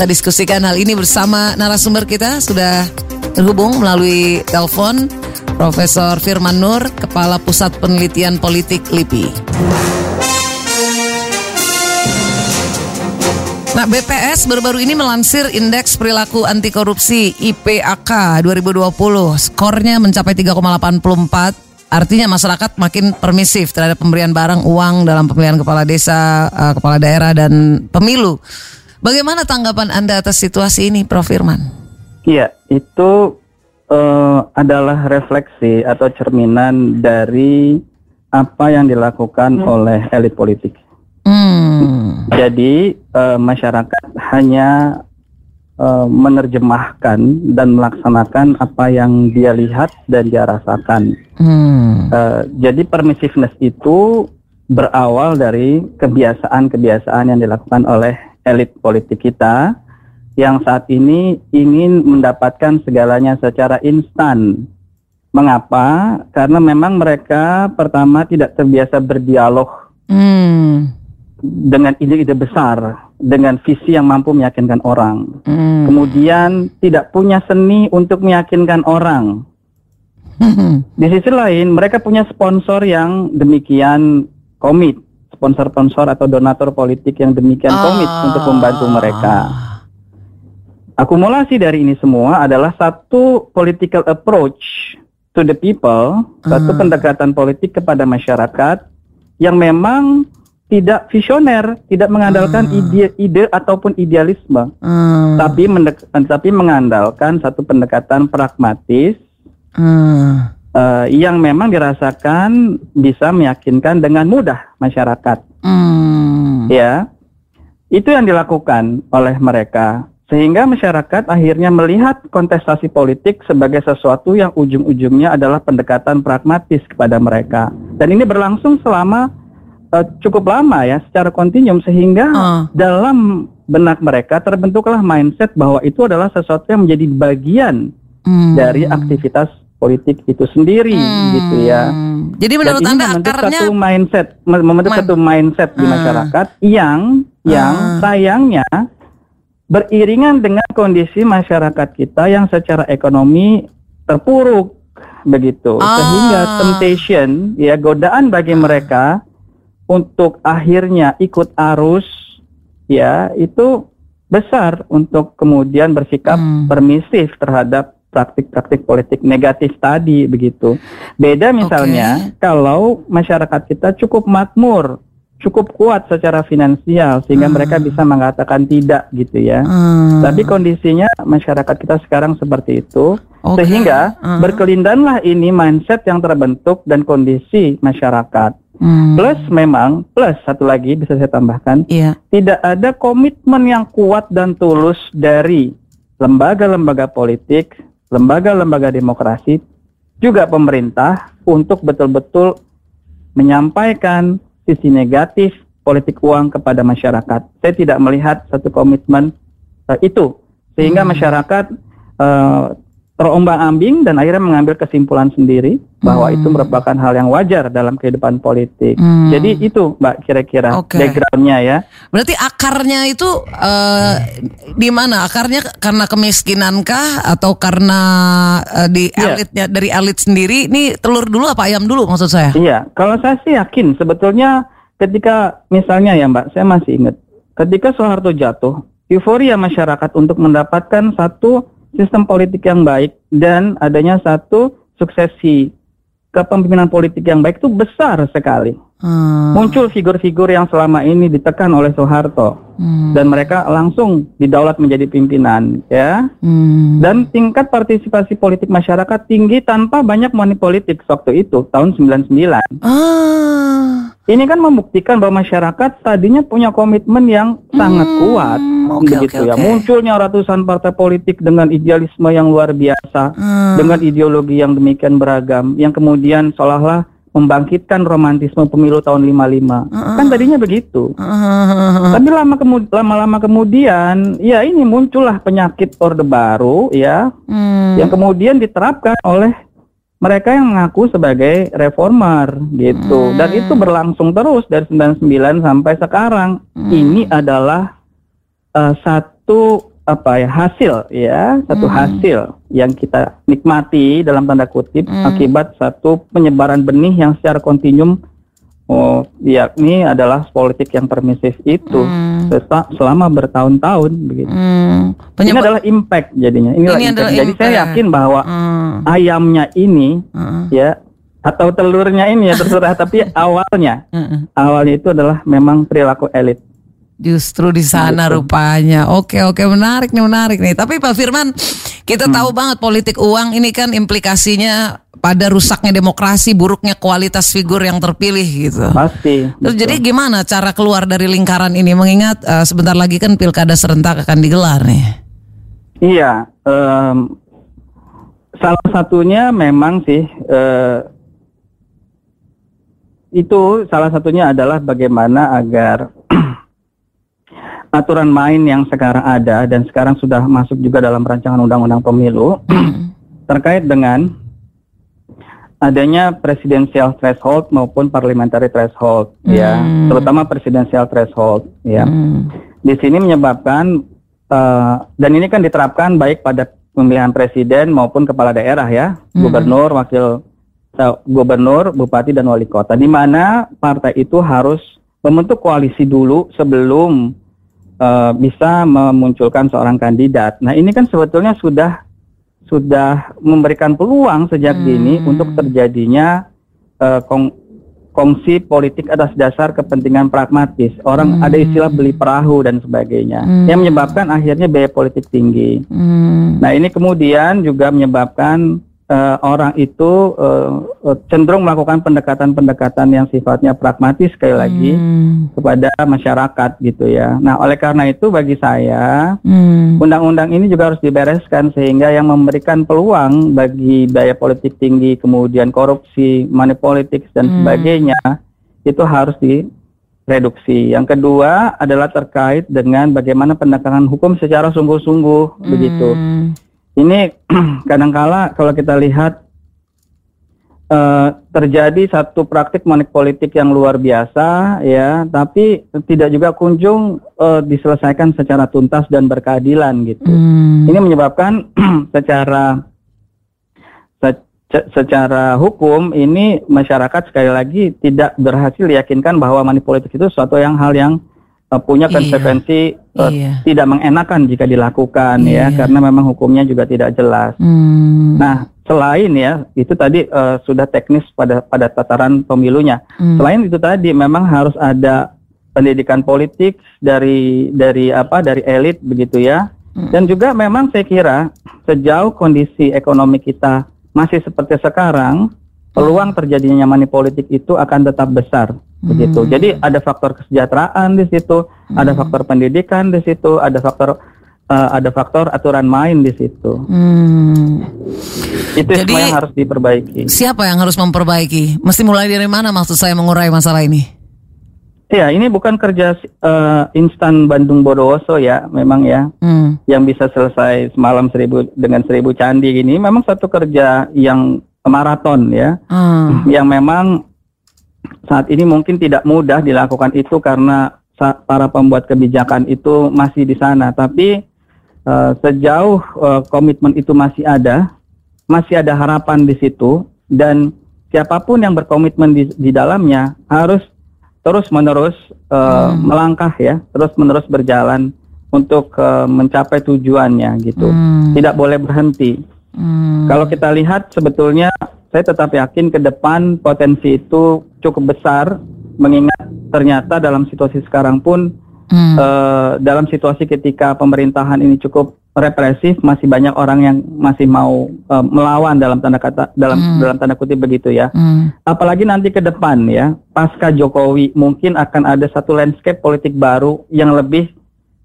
kita diskusikan hal ini bersama narasumber kita sudah terhubung melalui telepon Profesor Firman Nur, Kepala Pusat Penelitian Politik LIPI. Nah, BPS baru-baru ini melansir Indeks Perilaku Anti Korupsi IPAK 2020. Skornya mencapai 3,84. Artinya masyarakat makin permisif terhadap pemberian barang uang dalam pemilihan kepala desa, uh, kepala daerah dan pemilu. Bagaimana tanggapan Anda atas situasi ini, Prof. Firman? Iya, itu uh, adalah refleksi atau cerminan dari apa yang dilakukan hmm. oleh elit politik. Hmm. Jadi uh, masyarakat hanya uh, menerjemahkan dan melaksanakan apa yang dia lihat dan dia rasakan. Hmm. Uh, jadi permissiveness itu berawal dari kebiasaan-kebiasaan yang dilakukan oleh elit politik kita yang saat ini ingin mendapatkan segalanya secara instan. Mengapa? Karena memang mereka pertama tidak terbiasa berdialog hmm. dengan ide-ide besar, dengan visi yang mampu meyakinkan orang. Hmm. Kemudian tidak punya seni untuk meyakinkan orang. Di sisi lain, mereka punya sponsor yang demikian komit, sponsor-sponsor atau donatur politik yang demikian komit ah. untuk membantu mereka. Akumulasi dari ini semua adalah satu political approach to the people, satu uh. pendekatan politik kepada masyarakat yang memang tidak visioner, tidak mengandalkan uh. ide, ide ataupun idealisme, uh. tapi mendek, tapi mengandalkan satu pendekatan pragmatis uh. Uh, yang memang dirasakan bisa meyakinkan dengan mudah masyarakat. Uh. Ya, itu yang dilakukan oleh mereka. Sehingga masyarakat akhirnya melihat kontestasi politik sebagai sesuatu yang ujung-ujungnya adalah pendekatan pragmatis kepada mereka. Dan ini berlangsung selama uh, cukup lama ya, secara kontinum sehingga uh. dalam benak mereka terbentuklah mindset bahwa itu adalah sesuatu yang menjadi bagian hmm. dari aktivitas politik itu sendiri hmm. gitu ya. Jadi menurut Dan ini Anda akarnya satu mindset membentuk satu mindset di masyarakat yang yang uh. sayangnya beriringan dengan kondisi masyarakat kita yang secara ekonomi terpuruk begitu ah. sehingga temptation ya godaan bagi mereka untuk akhirnya ikut arus ya itu besar untuk kemudian bersikap hmm. permisif terhadap praktik-praktik politik negatif tadi begitu. Beda misalnya okay. kalau masyarakat kita cukup makmur cukup kuat secara finansial sehingga hmm. mereka bisa mengatakan tidak gitu ya. Hmm. Tapi kondisinya masyarakat kita sekarang seperti itu okay. sehingga hmm. berkelindanlah ini mindset yang terbentuk dan kondisi masyarakat. Hmm. Plus memang plus satu lagi bisa saya tambahkan yeah. tidak ada komitmen yang kuat dan tulus dari lembaga-lembaga politik, lembaga-lembaga demokrasi juga pemerintah untuk betul-betul menyampaikan sisi negatif politik uang kepada masyarakat. Saya tidak melihat satu komitmen uh, itu sehingga hmm. masyarakat uh, terombang-ambing dan akhirnya mengambil kesimpulan sendiri bahwa hmm. itu merupakan hal yang wajar dalam kehidupan politik. Hmm. Jadi itu Mbak kira-kira okay. backgroundnya ya. Berarti akarnya itu uh, di mana? Akarnya karena kemiskinankah atau karena uh, di yeah. elitnya dari elit sendiri? Ini telur dulu apa ayam dulu maksud saya? Iya, kalau saya sih yakin sebetulnya ketika misalnya ya Mbak, saya masih ingat ketika Soeharto jatuh, euforia masyarakat untuk mendapatkan satu sistem politik yang baik dan adanya satu suksesi kepemimpinan politik yang baik itu besar sekali. Hmm. Muncul figur-figur yang selama ini ditekan oleh Soeharto hmm. dan mereka langsung didaulat menjadi pimpinan, ya. Hmm. Dan tingkat partisipasi politik masyarakat tinggi tanpa banyak money politik waktu itu tahun 99. Ah. Ini kan membuktikan bahwa masyarakat tadinya punya komitmen yang hmm. sangat kuat, okay, begitu okay, ya. Munculnya ratusan partai politik dengan idealisme yang luar biasa, hmm. dengan ideologi yang demikian beragam, yang kemudian seolah-olah membangkitkan romantisme pemilu tahun 55. Uh, kan tadinya begitu. Uh, Tapi lama kemud lama-lama kemudian ya ini muncullah penyakit orde baru ya hmm. yang kemudian diterapkan oleh mereka yang mengaku sebagai reformer gitu. Hmm. Dan itu berlangsung terus dari 99 sampai sekarang. Hmm. Ini adalah uh, satu apa ya hasil ya satu Hmm. hasil yang kita nikmati dalam tanda kutip Hmm. akibat satu penyebaran benih yang secara kontinum oh yakni adalah politik yang permisif itu Hmm. selama bertahun-tahun begitu. Hmm. Ini Penyebab adalah impact jadinya. Inilah Ini impact. adalah Jadi saya yakin bahwa Hmm. ayamnya ini Hmm. ya atau telurnya ini ya terserah tapi awalnya Hmm. awalnya itu adalah memang perilaku elit. Justru di sana Gitu. rupanya. Oke oke menarik nih menarik nih. Tapi Pak Firman, kita Hmm. tahu banget politik uang ini kan implikasinya pada rusaknya demokrasi, buruknya kualitas figur yang terpilih gitu. Pasti. Terus betul. jadi gimana cara keluar dari lingkaran ini? Mengingat eh, sebentar lagi kan pilkada serentak akan digelar nih. Iya, em, salah satunya memang sih eh, itu salah satunya adalah bagaimana agar aturan main yang sekarang ada dan sekarang sudah masuk juga dalam rancangan undang-undang pemilu terkait dengan adanya presidensial threshold maupun parliamentary threshold ya, Hmm. terutama presidensial threshold ya Hmm. di sini menyebabkan eh, dan ini kan diterapkan baik pada pemilihan presiden maupun kepala daerah ya, Hmm. gubernur, wakil eh, gubernur, bupati dan wali kota. Di mana partai itu harus membentuk koalisi dulu sebelum eh, bisa memunculkan seorang kandidat. Nah ini kan sebetulnya sudah sudah memberikan peluang sejak Hmm. dini untuk terjadinya eh, kong- kongsi politik atas dasar kepentingan pragmatis. Orang Hmm. ada istilah beli perahu dan sebagainya, Hmm. yang menyebabkan akhirnya biaya politik tinggi. Hmm. Nah ini kemudian juga menyebabkan eh, orang itu eh, cenderung melakukan pendekatan-pendekatan yang sifatnya pragmatis sekali lagi Hmm. kepada masyarakat gitu ya. Nah oleh karena itu bagi saya Hmm. undang-undang ini juga harus dibereskan sehingga yang memberikan peluang bagi biaya politik tinggi, kemudian korupsi, money politics dan Hmm. sebagainya itu harus direduksi. Yang kedua adalah terkait dengan bagaimana pendekatan hukum secara sungguh-sungguh begitu. Ini kadangkala kalau kita lihat eh, terjadi satu praktik money politik yang luar biasa ya, tapi tidak juga kunjung eh, diselesaikan secara tuntas dan berkeadilan gitu. Hmm. Ini menyebabkan secara se- secara hukum ini masyarakat sekali lagi tidak berhasil yakinkan bahwa money politik itu suatu yang hal yang punya Iya. konsekuensi eh, Iya. tidak mengenakan jika dilakukan ya Iya. karena memang hukumnya juga tidak jelas. Hmm. Nah, selain ya itu tadi eh, sudah teknis pada pada tataran pemilunya. Hmm. Selain itu tadi memang harus ada pendidikan politik dari dari apa dari elit begitu ya. Hmm. Dan juga memang saya kira sejauh kondisi ekonomi kita masih seperti sekarang, peluang terjadinya money politik itu akan tetap besar begitu. Hmm. Jadi ada faktor kesejahteraan di situ, ada faktor pendidikan di situ, ada faktor eh, ada faktor aturan main di situ. Hmm. Itu Jadi- semua yang harus diperbaiki. Siapa yang harus memperbaiki? Mesti mulai dari mana maksud saya mengurai masalah ini? Iya, ini bukan kerja eh, instan Bandung Bondowoso ya, memang ya, Hmm. yang bisa selesai semalam seribu dengan seribu candi gini. Memang satu kerja yang maraton ya, Ah. yang memang saat ini mungkin tidak mudah dilakukan itu karena para pembuat kebijakan itu masih di sana. Tapi eh, sejauh eh, komitmen itu masih ada, masih ada harapan di situ dan siapa pun yang berkomitmen di, di dalamnya harus terus menerus eh, melangkah ya, terus menerus berjalan untuk eh, mencapai tujuannya gitu. Hmm. Tidak boleh berhenti. Hmm. Kalau kita lihat sebetulnya saya tetap yakin ke depan potensi itu cukup besar mengingat ternyata dalam situasi sekarang pun Hmm. eh, dalam situasi ketika pemerintahan ini cukup represif masih banyak orang yang masih mau eh, melawan dalam tanda kata dalam Hmm. dalam tanda kutip begitu ya. Hmm. Apalagi nanti ke depan ya, pasca Jokowi mungkin akan ada satu landscape politik baru yang lebih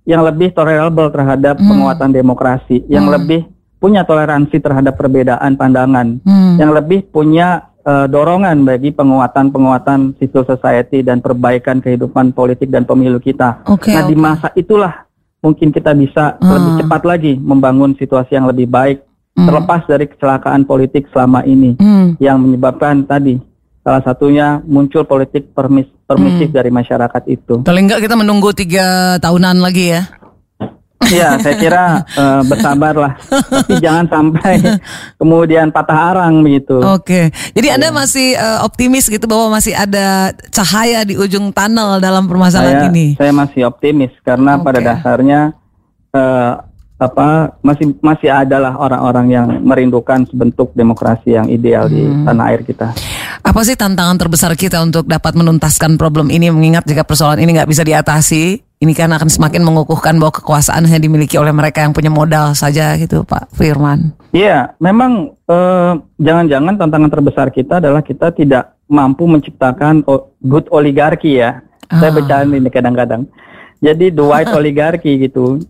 yang lebih tolerable terhadap Hmm. penguatan demokrasi, yang Hmm. lebih punya toleransi terhadap perbedaan pandangan, Hmm. yang lebih punya eh, dorongan bagi penguatan-penguatan civil society dan perbaikan kehidupan politik dan pemilu kita. Oke. nah, di oke. masa itulah mungkin kita bisa Ah. lebih cepat lagi membangun situasi yang lebih baik Hmm. terlepas dari kecelakaan politik selama ini Hmm. yang menyebabkan tadi salah satunya muncul politik permis permisif Hmm. dari masyarakat itu. Paling enggak kita menunggu tiga tahunan lagi ya. Ya, saya kira uh, bersabarlah, tapi jangan sampai kemudian patah arang begitu. Oke, jadi anda ya. masih uh, optimis gitu bahwa masih ada cahaya di ujung tunnel dalam permasalahan saya, ini? Saya masih optimis karena okay. pada dasarnya uh, apa masih masih adalah orang-orang yang merindukan sebentuk demokrasi yang ideal hmm. di tanah air kita. Apa sih tantangan terbesar kita untuk dapat menuntaskan problem ini mengingat jika persoalan ini nggak bisa diatasi, ini kan akan semakin mengukuhkan bahwa kekuasaan hanya dimiliki oleh mereka yang punya modal saja gitu Pak Firman. Iya, memang eh, jangan-jangan tantangan terbesar kita adalah kita tidak mampu menciptakan good oligarki ya. Ah. Saya bercanda ini kadang-kadang. Jadi the white oligarki gitu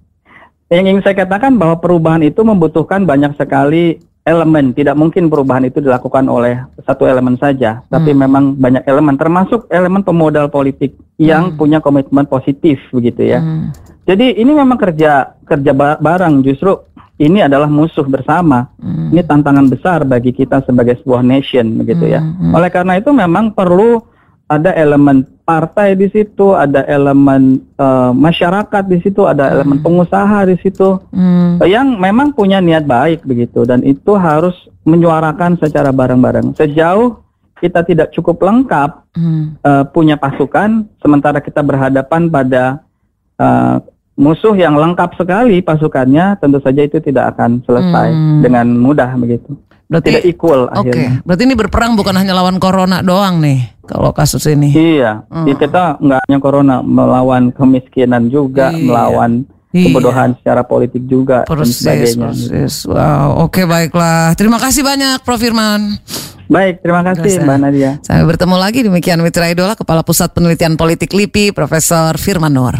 yang ingin saya katakan bahwa perubahan itu membutuhkan banyak sekali elemen. Tidak mungkin perubahan itu dilakukan oleh satu elemen saja, tapi hmm. memang banyak elemen, termasuk elemen pemodal politik yang hmm. punya komitmen positif, begitu ya. Hmm. Jadi ini memang kerja kerja bareng. Justru ini adalah musuh bersama. Hmm. Ini tantangan besar bagi kita sebagai sebuah nation, begitu ya. hmm. ya. Oleh karena itu memang perlu ada elemen partai di situ, ada elemen uh, masyarakat di situ, ada hmm. elemen pengusaha di situ hmm. yang memang punya niat baik begitu dan itu harus menyuarakan secara bareng-bareng. Sejauh kita tidak cukup lengkap hmm. uh, punya pasukan, sementara kita berhadapan pada uh, musuh yang lengkap sekali pasukannya, tentu saja itu tidak akan selesai hmm. dengan mudah begitu. Berarti, tidak equal Oke, okay. berarti ini berperang bukan hanya lawan corona doang nih kalau kasus ini. Iya, hmm. kita nggak hanya corona, melawan kemiskinan juga, iya. melawan iya. kebodohan secara politik juga persis, dan sebagainya. Persis. Wow, oke okay, baiklah. Terima kasih banyak Prof Firman. Baik, terima kasih Mbak Nadia. Sampai bertemu lagi demikian Mitra Idola Kepala Pusat Penelitian Politik LIPI Profesor Firman Nur.